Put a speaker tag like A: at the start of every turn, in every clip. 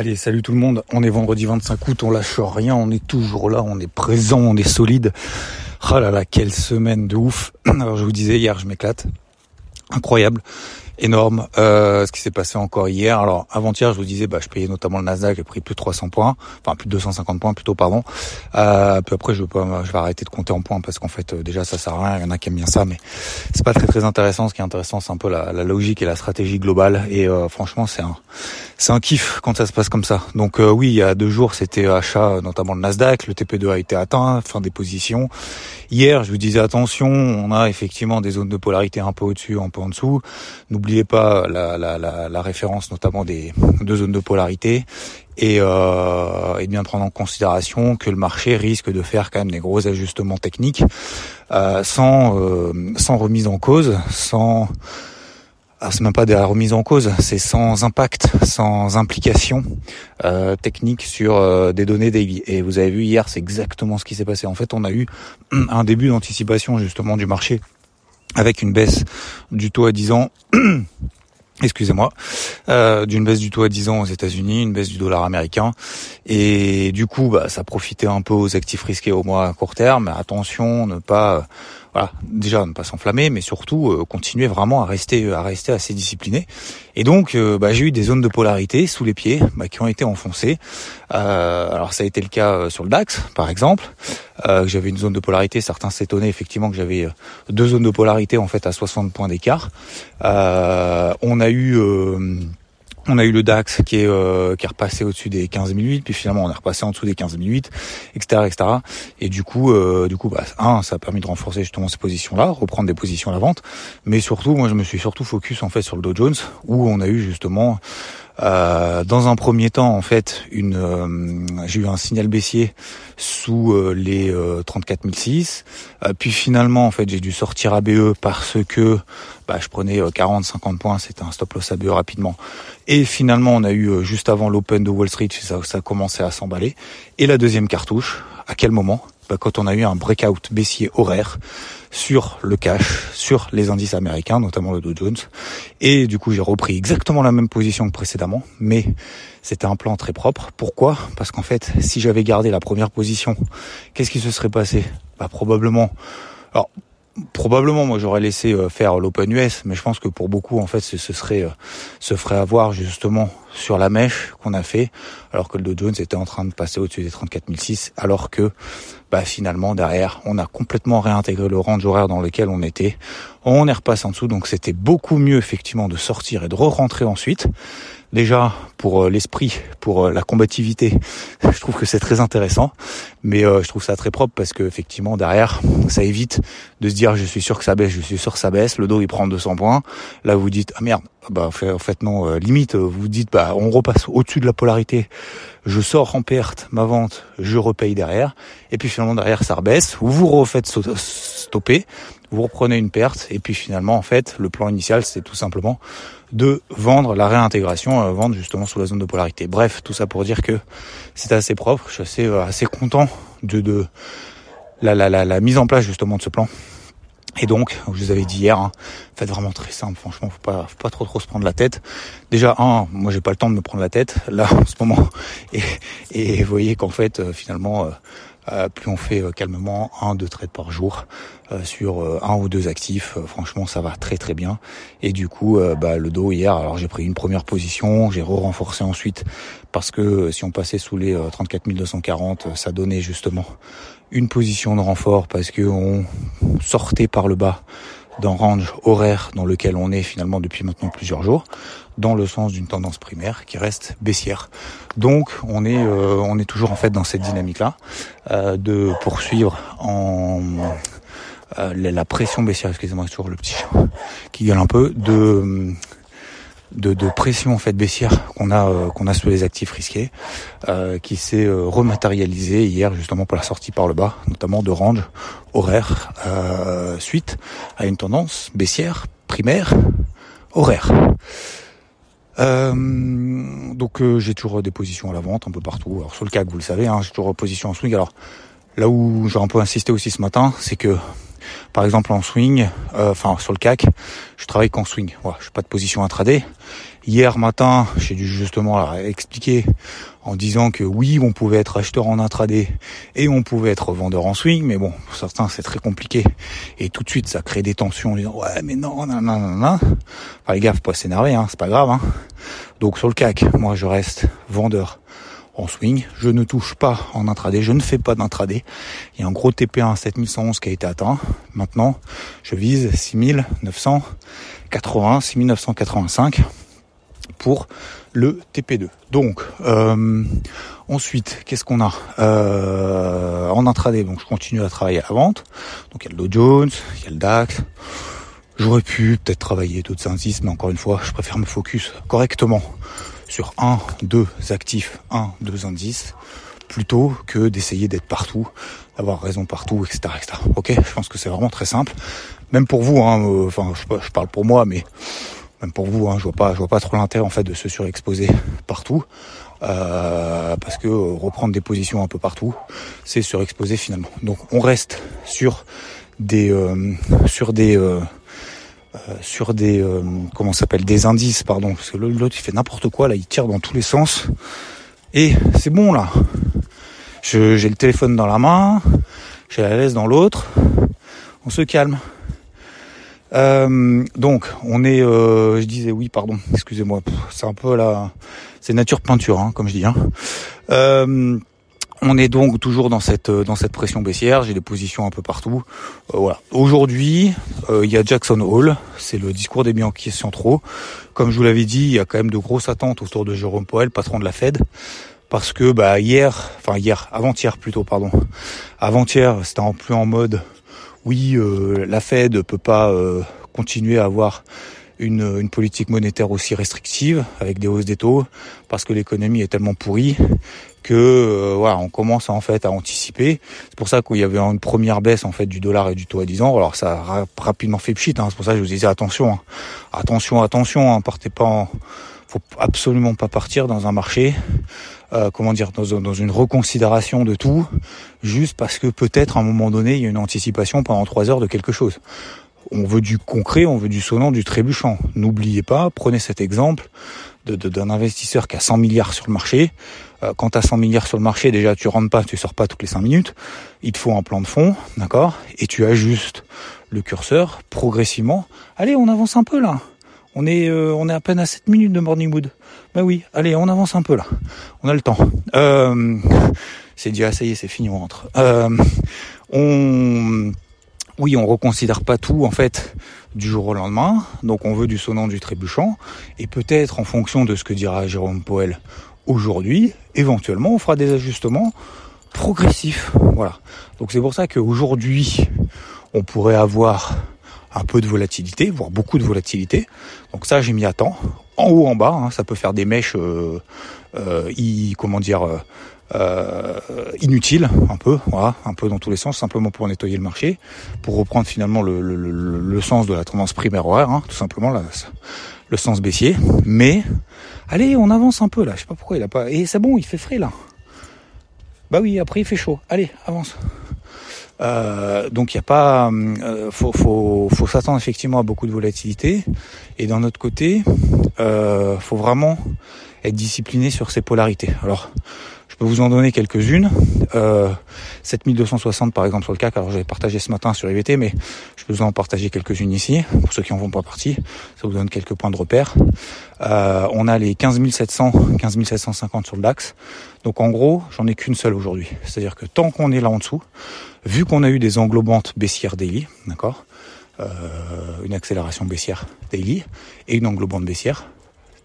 A: Allez, salut tout le monde. On est vendredi 25 août, on lâche rien, on est toujours là, on est présent, on est solide. Oh là là, quelle semaine de ouf. Alors je vous disais hier, je m'éclate. Incroyable énorme. Euh, ce qui s'est passé encore hier. Alors avant-hier, je vous disais, bah, je payais notamment le Nasdaq, j'ai pris plus de 300 points, enfin plus de 250 points plutôt, pardon. Euh, puis après, je vais, je vais arrêter de compter en points parce qu'en fait, euh, déjà, ça sert à rien. Il y en a qui aiment bien ça, mais c'est pas très très intéressant. Ce qui est intéressant, c'est un peu la, logique et la stratégie globale. Et euh, franchement, c'est un c'est un kiff quand ça se passe comme ça. Donc euh, oui, il y a deux jours, c'était achat, notamment le Nasdaq. Le TP2 a été atteint, fin des positions. Hier, je vous disais attention, on a effectivement des zones de polarité un peu au-dessus, un peu en dessous. Pas la, la, la, la, référence notamment des deux zones de polarité et, euh, bien prendre en considération que le marché risque de faire quand même des gros ajustements techniques euh, sans, euh, sans remise en cause, sans alors c'est même pas de en cause, c'est sans impact, sans implication euh, technique sur euh, des données daily. Et vous avez vu hier, c'est exactement ce qui s'est passé. En fait, on a eu un début d'anticipation justement du marché avec une baisse du taux à 10 ans. excusez-moi, euh, d'une baisse du taux à 10 ans aux États-Unis, une baisse du dollar américain, et du coup, bah, ça profitait un peu aux actifs risqués au moins à court terme. Attention, ne pas voilà, déjà ne pas s'enflammer, mais surtout euh, continuer vraiment à rester assez discipliné. Et donc, euh, bah, j'ai eu des zones de polarité sous les pieds bah, qui ont été enfoncées. Euh, alors ça a été le cas sur le DAX, par exemple. j'avais une zone de polarité. Certains s'étonnaient effectivement que j'avais deux zones de polarité en fait à 60 points d'écart. on a eu on a eu le DAX qui est euh, qui est repassé au-dessus des 15 008, puis finalement on est repassé en dessous des 15 008, etc., etc. Et du coup, euh, du coup, bah, un, ça a permis de renforcer justement ces positions-là, reprendre des positions à la vente. Mais surtout, moi, je me suis surtout focus en fait sur le Dow Jones, où on a eu justement euh, dans un premier temps, en fait, euh, j'ai eu un signal baissier sous euh, les 34 006. puis finalement, en fait, j'ai dû sortir ABE parce que bah, je prenais 40-50 points, c'était un stop loss ABE rapidement. Et finalement, on a eu juste avant l'Open de Wall Street, ça, ça a commencé à s'emballer. Et la deuxième cartouche, à quel moment? Bah, Quand on a eu un breakout baissier horaire sur le cash, sur les indices américains, notamment le Dow Jones. Et du coup, j'ai repris exactement la même position que précédemment, mais c'était un plan très propre. Pourquoi? Parce qu'en fait, si j'avais gardé la première position, qu'est-ce qui se serait passé? Bah probablement. Probablement moi j'aurais laissé euh, faire l'Open US, mais je pense que pour beaucoup en fait ce, serait euh, se ferait avoir justement sur la mèche qu'on a fait, alors que le Dow Jones était en train de passer au-dessus des 34 006, alors que bah finalement derrière on a complètement réintégré le range horaire dans lequel on était, on est repassé en dessous, donc c'était beaucoup mieux effectivement de sortir et de re-rentrer ensuite. Déjà pour euh, l'esprit, pour euh, la combativité, je trouve que c'est très intéressant, mais euh, je trouve ça très propre parce que effectivement derrière, ça évite de se dire je suis sûr que ça baisse, je suis sûr que ça baisse, le dos il prend 200 points, là vous dites ah merde, bah en fait non, limite vous dites bah on repasse au-dessus de la polarité, je sors en perte ma vente, je repaye derrière, et puis finalement derrière ça rebaisse, vous refaites stopper, vous reprenez une perte et puis finalement en fait le plan initial c'est tout simplement de vendre la réintégration, euh, vendre justement sous la zone de polarité. Bref, tout ça pour dire que c'est assez propre, je suis assez, euh, assez content de, de la, la, la, mise en place justement de ce plan. Et donc, je vous avais dit hier, hein, faites vraiment très simple, franchement, faut pas, faut pas trop trop se prendre la tête. Déjà, un, moi j'ai pas le temps de me prendre la tête là en ce moment, et, et voyez qu'en fait, euh, finalement, euh, plus on fait euh, calmement un, deux trades par jour euh, sur un ou deux actifs. franchement, ça va très très bien. Et du coup, bah, le dos hier, alors j'ai pris une première position, j'ai re-renforcé ensuite parce que si on passait sous les 34 240, ça donnait justement une position de renfort parce que on sortait par le bas d'un range horaire dans lequel on est finalement depuis maintenant plusieurs jours, dans le sens d'une tendance primaire qui reste baissière. Donc on est euh, on est toujours en fait dans cette dynamique là euh, de poursuivre en euh, la pression baissière, excusez-moi, toujours le petit qui gueule un peu, de de, de, pression en fait baissière qu'on a euh, qu'on a sur les actifs risqués, euh, qui s'est euh, rematérialisé hier justement pour la sortie par le bas, notamment de range horaire euh, suite à une tendance baissière primaire horaire. donc j'ai toujours des positions à la vente un peu partout. Alors sur le CAC, vous le savez, hein, j'ai toujours position en swing. Alors là où j'ai un peu insisté aussi ce matin, c'est que par exemple en swing, euh, enfin sur le CAC, je travaille qu'en swing. Voilà, je suis pas de position intraday. Hier matin, j'ai dû justement expliquer en disant que oui, on pouvait être acheteur en intraday et on pouvait être vendeur en swing, mais bon, pour certains c'est très compliqué et tout de suite ça crée des tensions en disant ouais mais non, non, non, non, non. Enfin les gars, faut pas s'énerver, hein, c'est pas grave. Hein. Donc sur le CAC, moi je reste vendeur en swing. Je ne touche pas en intraday, je ne fais pas d'intraday. Il y a un gros TP1 7111 qui a été atteint. Maintenant, je vise 6980, 6985 pour le TP2. Donc euh, ensuite, qu'est-ce qu'on a euh, en intraday? Donc je continue à travailler à la vente. Donc il y a le Dow Jones, il y a le DAX. J'aurais pu peut-être travailler d'autres indices, mais encore une fois, je préfère me focus correctement sur un, deux actifs, un, deux indices, plutôt que d'essayer d'être partout, d'avoir raison partout, etc., etc. Ok, je pense que c'est vraiment très simple. Même pour vous, hein, euh, enfin, je, parle pour moi, mais même pour vous, hein, je vois pas, je vois pas trop l'intérêt en fait de se surexposer partout, euh, parce que reprendre des positions un peu partout, c'est surexposer finalement. Donc on reste sur des, euh, sur des euh, sur des euh, comment s'appelle des indices pardon parce que l'autre il fait n'importe quoi là il tire dans tous les sens. Et c'est bon là. J'ai le téléphone dans la main j'ai la laisse dans l'autre on se calme. Euh, donc on est je disais oui pardon excusez-moi c'est un peu là c'est nature peinture hein, comme je dis hein. On est donc toujours dans cette dans cette pression baissière. J'ai des positions un peu partout. Euh, voilà. Aujourd'hui, euh, il y a Jackson Hole. C'est le discours des banquiers centraux. Comme je vous l'avais dit, il y a quand même de grosses attentes autour de Jérôme Powell, patron de la Fed, parce que bah hier, enfin hier, avant-hier plutôt, pardon, avant-hier, c'était en plus en mode, oui, euh, la Fed peut pas continuer à avoir une, une, politique monétaire aussi restrictive avec des hausses des taux parce que l'économie est tellement pourrie que euh, voilà, on commence en fait à anticiper. C'est pour ça qu'il y avait une première baisse en fait du dollar et du taux à 10 ans. Alors ça a rapidement fait pchit. Hein. C'est pour ça que je vous disais attention, hein. attention, attention. Hein. Partez pas, en... faut absolument pas partir dans un marché. Euh, comment dire, dans, dans, une reconsidération de tout, juste parce que peut-être à un moment donné il y a une anticipation pendant trois heures de quelque chose. On veut du concret, on veut du sonnant, du trébuchant. N'oubliez pas, prenez cet exemple d'un de, investisseur qui a 100 milliards sur le marché. Euh, quand tu as 100 milliards sur le marché, déjà tu rentres pas, tu sors pas toutes les 5 minutes. Il te faut un plan de fond, d'accord? Et tu ajustes le curseur progressivement. Allez, on avance un peu là. On est, euh, à peine à 7 minutes de morning wood. Ben oui, allez, on avance un peu là. On a le temps. Euh, c'est ah, ça y est, c'est fini, on rentre. on oui, on reconsidère pas tout en fait du jour au lendemain. Donc on veut du sonnant, du trébuchant. Et peut-être en fonction de ce que dira Jérôme Poel aujourd'hui, éventuellement on fera des ajustements progressifs. Voilà. Donc c'est pour ça qu'aujourd'hui on pourrait avoir un peu de volatilité, voire beaucoup de volatilité. Donc ça j'ai mis à temps. En haut, en bas, hein, ça peut faire des mèches, euh, euh, comment dire, euh, inutile un peu, voilà, un peu dans tous les sens, simplement pour nettoyer le marché, pour reprendre finalement le, le, sens de la tendance primaire horaire, hein, tout simplement le sens baissier. Mais allez, on avance un peu là. Je sais pas pourquoi il a pas. Et c'est bon, il fait frais là. Bah oui, après il fait chaud. Allez, avance. Euh, donc il y a pas, euh, faut, faut, faut s'attendre effectivement à beaucoup de volatilité. Et d'un autre côté, euh, faut vraiment être discipliné sur ses polarités. Alors peux vous en donner quelques-unes. Euh, 7260 par exemple sur le CAC. Alors j'avais partagé ce matin sur IVT, mais je peux vous en partager quelques-unes ici. Pour ceux qui en font pas partie, ça vous donne quelques points de repère. Euh, on a les 15700, 15750 sur le DAX. Donc en gros, j'en ai qu'une seule aujourd'hui. C'est-à-dire que tant qu'on est là en dessous, vu qu'on a eu des englobantes baissières daily, d'accord, euh, une accélération baissière daily et une englobante baissière,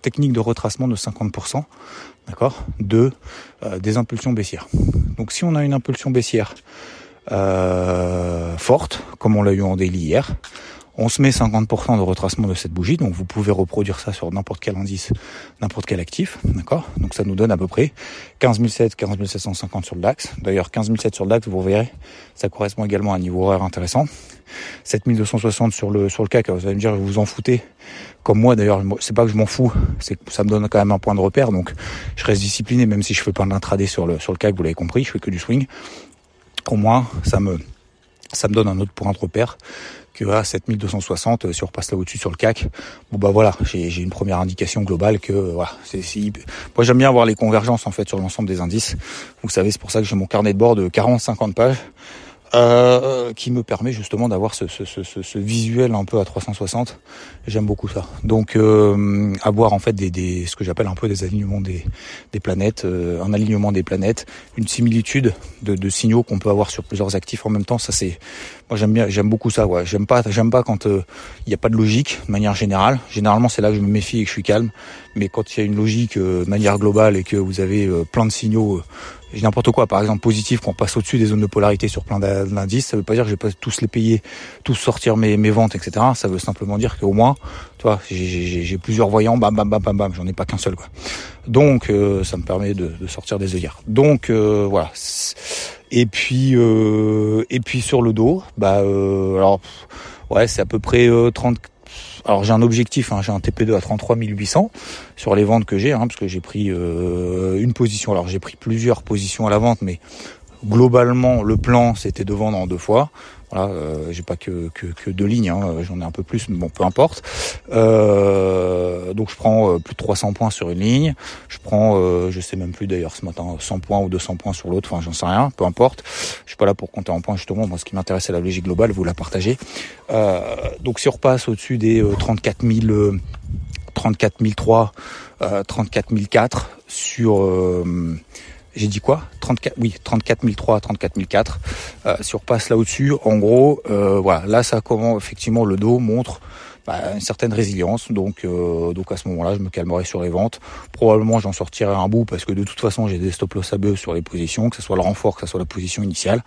A: technique de retracement de 50%, d'accord, de euh, des impulsions baissières. Donc si on a une impulsion baissière euh, forte, comme on l'a eu en daily hier, on se met 50% de retracement de cette bougie, donc vous pouvez reproduire ça sur n'importe quel indice, n'importe quel actif, d'accord? Donc ça nous donne à peu près 15 700, 15 750 sur le DAX. D'ailleurs 15 700 sur le DAX, vous verrez, ça correspond également à un niveau horaire intéressant. 7260 sur le sur le CAC, vous allez me dire vous vous en foutez. Comme moi d'ailleurs, c'est pas que je m'en fous, c'est que ça me donne quand même un point de repère, donc je reste discipliné même si je fais pas d'intraday sur le sur le CAC, vous l'avez compris, je fais que du swing. Au moins, ça me ça me donne un autre point de repère que à 7260 si on repasse là au-dessus sur le CAC bon bah voilà j'ai une première indication globale que voilà c'est moi j'aime bien avoir les convergences en fait sur l'ensemble des indices. Vous savez c'est pour ça que j'ai mon carnet de bord de 40 50 pages euh, qui me permet justement d'avoir ce, ce, ce, ce, visuel un peu à 360. J'aime beaucoup ça. Donc euh, avoir en fait des, des ce que j'appelle un peu des alignements des, des planètes, euh, un alignement des planètes, une similitude de, de signaux qu'on peut avoir sur plusieurs actifs en même temps. Ça c'est moi j'aime bien, j'aime beaucoup ça. Ouais. J'aime pas, j'aime pas quand euh, il n'y a pas de logique de manière générale. Généralement c'est là que je me méfie et que je suis calme. Mais quand il y a une logique de manière globale et que vous avez plein de signaux j'ai n'importe quoi, par exemple positif, qu'on passe au-dessus des zones de polarité sur plein d'indices, ça veut pas dire que je vais pas tous les payer, tous sortir mes, mes ventes, etc. Ça veut simplement dire qu'au moins, tu vois, j'ai plusieurs voyants, bam, bam, bam, bam, bam, j'en ai pas qu'un seul, quoi. Donc, euh, ça me permet de, de sortir des œillères. Donc, euh, voilà. Et puis, euh, et puis sur le dos, bah, alors, ouais, c'est à peu près 30 alors j'ai un objectif, hein, j'ai un TP2 à 33 800 sur les ventes que j'ai, hein, parce que j'ai pris euh, une position. Alors j'ai pris plusieurs positions à la vente, mais globalement le plan c'était de vendre en deux fois. Voilà, euh, j'ai pas que, que, que deux lignes, hein, j'en ai un peu plus, mais bon, peu importe. Euh, donc je prends euh, plus de 300 points sur une ligne. Je prends, euh, je sais même plus d'ailleurs ce matin, 100 points ou 200 points sur l'autre. Enfin, j'en sais rien, peu importe. Je suis pas là pour compter en points justement. Moi, ce qui m'intéresse c'est la logique globale. Vous la partagez. Euh, donc si on repasse au-dessus des 34 000, 34 003, 34 004 sur j'ai dit quoi? 34 oui 34 003 34 004 euh, si on repasse là au-dessus en gros euh, voilà. Là ça comment effectivement le dos montre bah, une certaine résilience. Donc euh, donc à ce moment-là je me calmerai sur les ventes. Probablement j'en sortirai un bout parce que de toute façon j'ai des stop loss à bœuf sur les positions que ce soit le renfort que ce soit la position initiale.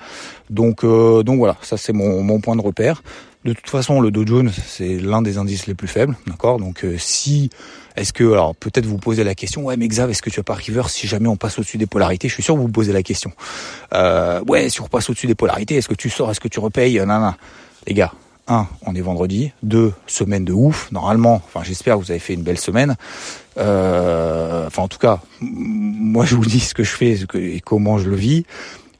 A: Donc euh, donc voilà. Ça c'est mon, mon point de repère. De toute façon, le Dow Jones, c'est l'un des indices les plus faibles, d'accord? Donc si, est-ce que, alors peut-être vous posez la question, ouais mais Xav, est-ce que tu as pas river si jamais on passe au-dessus des polarités? Je suis sûr que vous posez la question. Euh, ouais, si on passe au-dessus des polarités, est-ce que tu sors, est-ce que tu repayes? Non, non. Les gars, un, on est vendredi. Deux, semaine de ouf. Normalement, enfin j'espère que vous avez fait une belle semaine. Euh, enfin en tout cas, moi je vous dis ce que je fais et comment je le vis.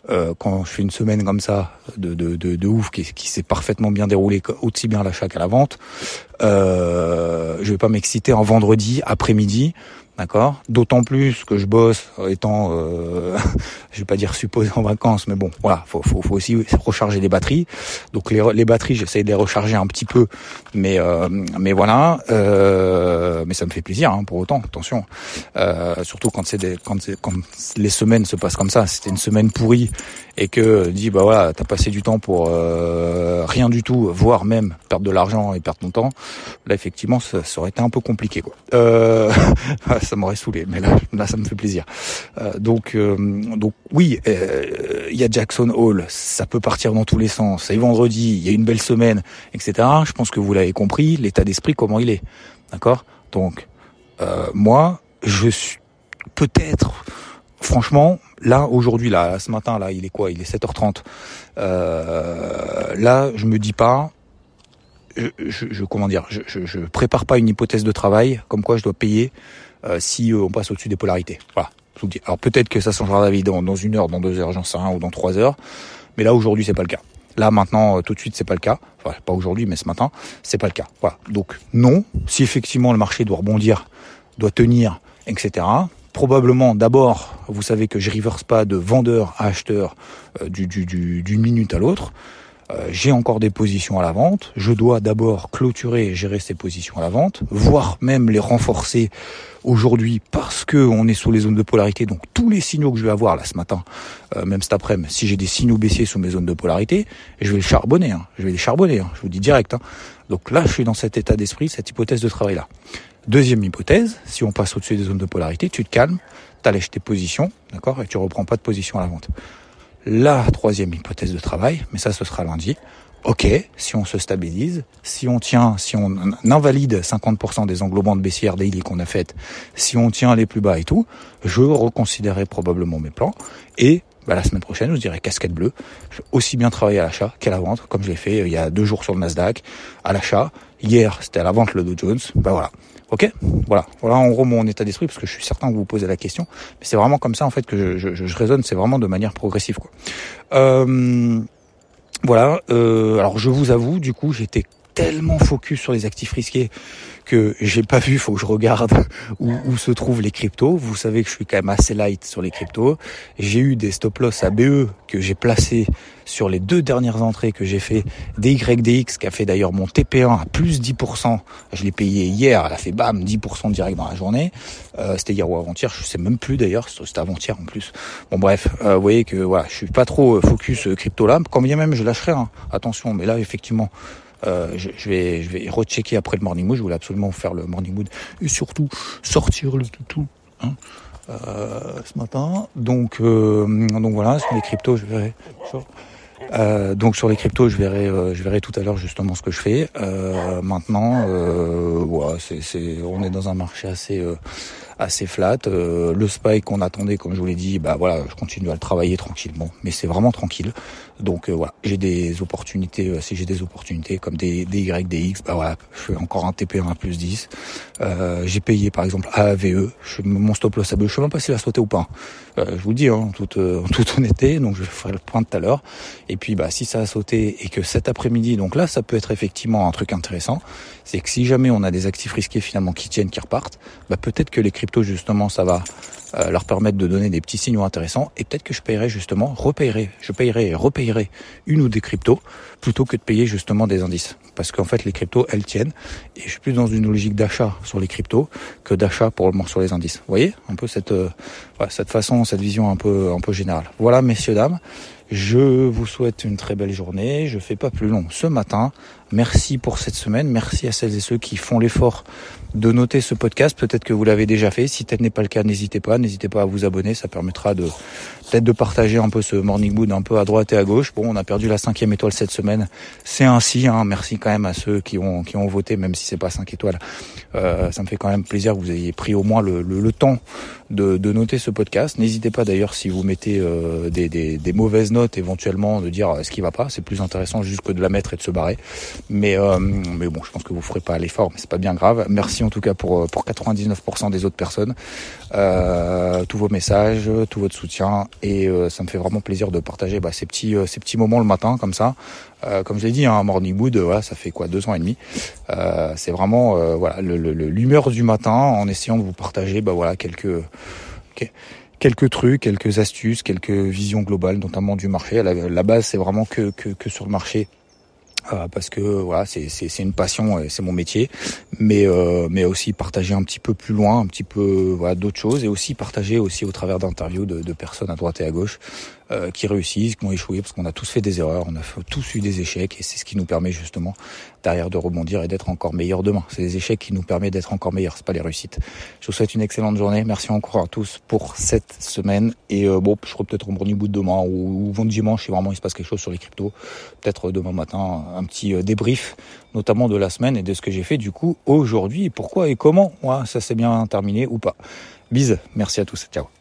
A: Euh, quand je fais une semaine comme ça de, de, de, ouf qui, qui s'est parfaitement bien déroulé aussi bien à l'achat qu'à la vente, euh, je vais pas m'exciter en vendredi après-midi D'accord. D'autant plus que je bosse étant, euh, je vais pas dire supposé en vacances, mais bon, voilà, faut, faut, faut aussi recharger les batteries. Donc les, les batteries, j'essaie de les recharger un petit peu, mais euh, mais voilà, euh, mais ça me fait plaisir hein, pour autant. Attention, euh, surtout quand c'est quand, quand les semaines se passent comme ça. C'était une semaine pourrie et que dit bah voilà, t'as passé du temps pour euh, rien du tout, voire même perdre de l'argent et perdre ton temps. Là effectivement, ça, ça aurait été un peu compliqué quoi. Ça m'aurait saoulé, mais là, là, ça me fait plaisir. Euh, donc, euh, donc oui, euh, il y a Jackson Hall, ça peut partir dans tous les sens. C'est vendredi, il y a une belle semaine, etc. Je pense que vous l'avez compris, l'état d'esprit, comment il est, d'accord? Donc, moi, je suis peut-être, franchement, là aujourd'hui, là, ce matin, là, il est quoi? Il est 7h30. là, je me dis pas, je, je, je, comment dire, je, je, je, prépare pas une hypothèse de travail comme quoi je dois payer euh, si euh, on passe au-dessus des polarités. Voilà. Alors peut-être que ça changera d'avis dans, dans une heure, dans deux heures, j'en sais rien, ou dans trois heures. Mais là aujourd'hui c'est pas le cas. Là maintenant euh, tout de suite c'est pas le cas. Enfin pas aujourd'hui mais ce matin c'est pas le cas. Voilà. Donc non. Si effectivement le marché doit rebondir, doit tenir, etc. Probablement d'abord, vous savez que je reverse pas de vendeur à acheteur d'une du, du, d'une minute à l'autre. Euh, j'ai encore des positions à la vente, je dois d'abord clôturer et gérer ces positions à la vente, voire même les renforcer aujourd'hui parce que on est sous les zones de polarité. Donc tous les signaux que je vais avoir là ce matin, euh, même cet après-midi, si j'ai des signaux baissiers sous mes zones de polarité, je vais les charbonner. Hein. je vais les charbonner. Hein. je vous dis direct. Hein. Donc là, je suis dans cet état d'esprit, cette hypothèse de travail là. Deuxième hypothèse, si on passe au-dessus des zones de polarité, tu te calmes, tu allèges tes positions, d'accord, et tu reprends pas de position à la vente la troisième hypothèse de travail, mais ça ce sera lundi. Ok, si on se stabilise, si on tient, si on invalide 50% des englobantes baissières daily qu'on a faites, si on tient les plus bas et tout, je reconsidérerai probablement mes plans et bah, la semaine prochaine, je dirais casquette bleue. Aussi bien travailler à l'achat qu'à la vente, comme je l'ai fait euh, il y a deux jours sur le Nasdaq, à l'achat. Hier, c'était à la vente le Dow Jones. Bah voilà. Ok, voilà, voilà en gros mon état d'esprit parce que je suis certain que vous vous posez la question, mais c'est vraiment comme ça en fait que je, je, je raisonne, c'est vraiment de manière progressive quoi. Euh, Voilà. alors je vous avoue, du coup, j'étais tellement focus sur les actifs risqués que j'ai pas vu, faut que je regarde où, se trouvent les cryptos. Vous savez que je suis quand même assez light sur les cryptos. J'ai eu des stop loss à BE que j'ai placé sur les deux dernières entrées que j'ai fait DYDX qui a fait d'ailleurs mon TP1 à plus 10%. Je l'ai payé hier, elle a fait bam 10% direct dans la journée. Euh, c'était hier ou avant-hier, je sais même plus d'ailleurs, c'était avant-hier en plus. Bon bref, euh, vous voyez que voilà, je suis pas trop focus crypto là, quand bien même je lâcherai, hein. attention, mais là effectivement euh, je, je, vais, je vais rechecker après le morning mood. Je voulais absolument faire le morning mood et surtout sortir le toutou hein, euh, ce matin. Donc, euh, donc voilà, sur les cryptos, je verrai. Euh, donc sur les cryptos, je verrai, euh, je verrai tout à l'heure justement ce que je fais. Euh, maintenant, voilà, c'est, c'est, on est dans un marché assez assez flat. Euh, le spike qu'on attendait, comme je vous l'ai dit, bah voilà, je continue à le travailler tranquillement, mais c'est vraiment tranquille. Donc euh, voilà, j'ai des opportunités, euh, si j'ai des opportunités comme des, des Y, des X, bah voilà, je fais encore un TP1 à plus 10. j'ai payé par exemple AAVE, je, mon stop loss à je sais même pas s'il a sauté ou pas. je vous le dis, hein, en, toute, en toute honnêteté, donc je ferai le point tout à l'heure. Et puis bah si ça a sauté et que cet après-midi, donc là ça peut être effectivement un truc intéressant, c'est que si jamais on a des actifs risqués finalement qui tiennent, qui repartent, bah peut-être que les justement ça va euh, leur permettre de donner des petits signaux intéressants et peut-être que je paierai justement, repayerai, je payerai et repayerai une ou des cryptos plutôt que de payer justement des indices. Parce qu'en fait les cryptos elles tiennent et je suis plus dans une logique d'achat sur les cryptos que d'achat pour le sur les indices. Voyez un peu cette euh, cette façon, cette vision un peu un peu générale. Voilà messieurs dames. Je vous souhaite une très belle journée. Je fais pas plus long ce matin. Merci pour cette semaine. Merci à celles et ceux qui font l'effort de noter ce podcast. Peut-être que vous l'avez déjà fait. Si tel n'est pas le cas, n'hésitez pas. N'hésitez pas à vous abonner. Ça permettra de peut-être de partager un peu ce morning mood un peu à droite et à gauche. Bon, on a perdu la cinquième étoile cette semaine. C'est ainsi. Hein. Merci quand même à ceux qui ont qui ont voté, même si c'est pas cinq étoiles. Euh, ça me fait quand même plaisir que vous ayez pris au moins le, le, temps de, de, noter ce podcast. N'hésitez pas d'ailleurs si vous mettez euh, des, des, des, mauvaises notes éventuellement de dire euh, ce qui va pas. C'est plus intéressant juste que de la mettre et de se barrer. Mais euh, mais bon, je pense que vous ferez pas l'effort, mais c'est pas bien grave. Merci en tout cas pour euh, pour 99% des autres personnes, euh, tous vos messages, tout votre soutien et ça me fait vraiment plaisir de partager bah, ces petits ces petits moments le matin comme ça. comme je l'ai dit, un hein, morning mood, voilà, ça fait quoi deux ans et demi. c'est vraiment voilà l'humeur du matin en essayant de vous partager bah voilà quelques quelques trucs, quelques astuces, quelques visions globales, notamment du marché. La, la base, c'est vraiment que, que, que, sur le marché, euh, parce que voilà, c'est une passion, c'est mon métier, mais euh, mais aussi partager un petit peu plus loin, un petit peu voilà d'autres choses, et aussi partager aussi au travers d'interviews de, de personnes à droite et à gauche euh, qui réussissent, qui ont échoué, parce qu'on a tous fait des erreurs, on a tous eu des échecs, et c'est ce qui nous permet justement derrière de rebondir et d'être encore meilleur demain. C'est les échecs qui nous permettent d'être encore meilleurs, c'est pas les réussites. Je vous souhaite une excellente journée, merci encore à tous pour cette semaine, et euh, bon, je serai peut-être au bout demain ou, ou dimanche si vraiment il se passe quelque chose sur les cryptos, peut-être demain matin un petit euh, débrief, notamment de la semaine et de ce que j'ai fait du coup aujourd'hui, pourquoi et comment. Voilà, ça s'est bien terminé ou pas. Bise, merci à tous, ciao.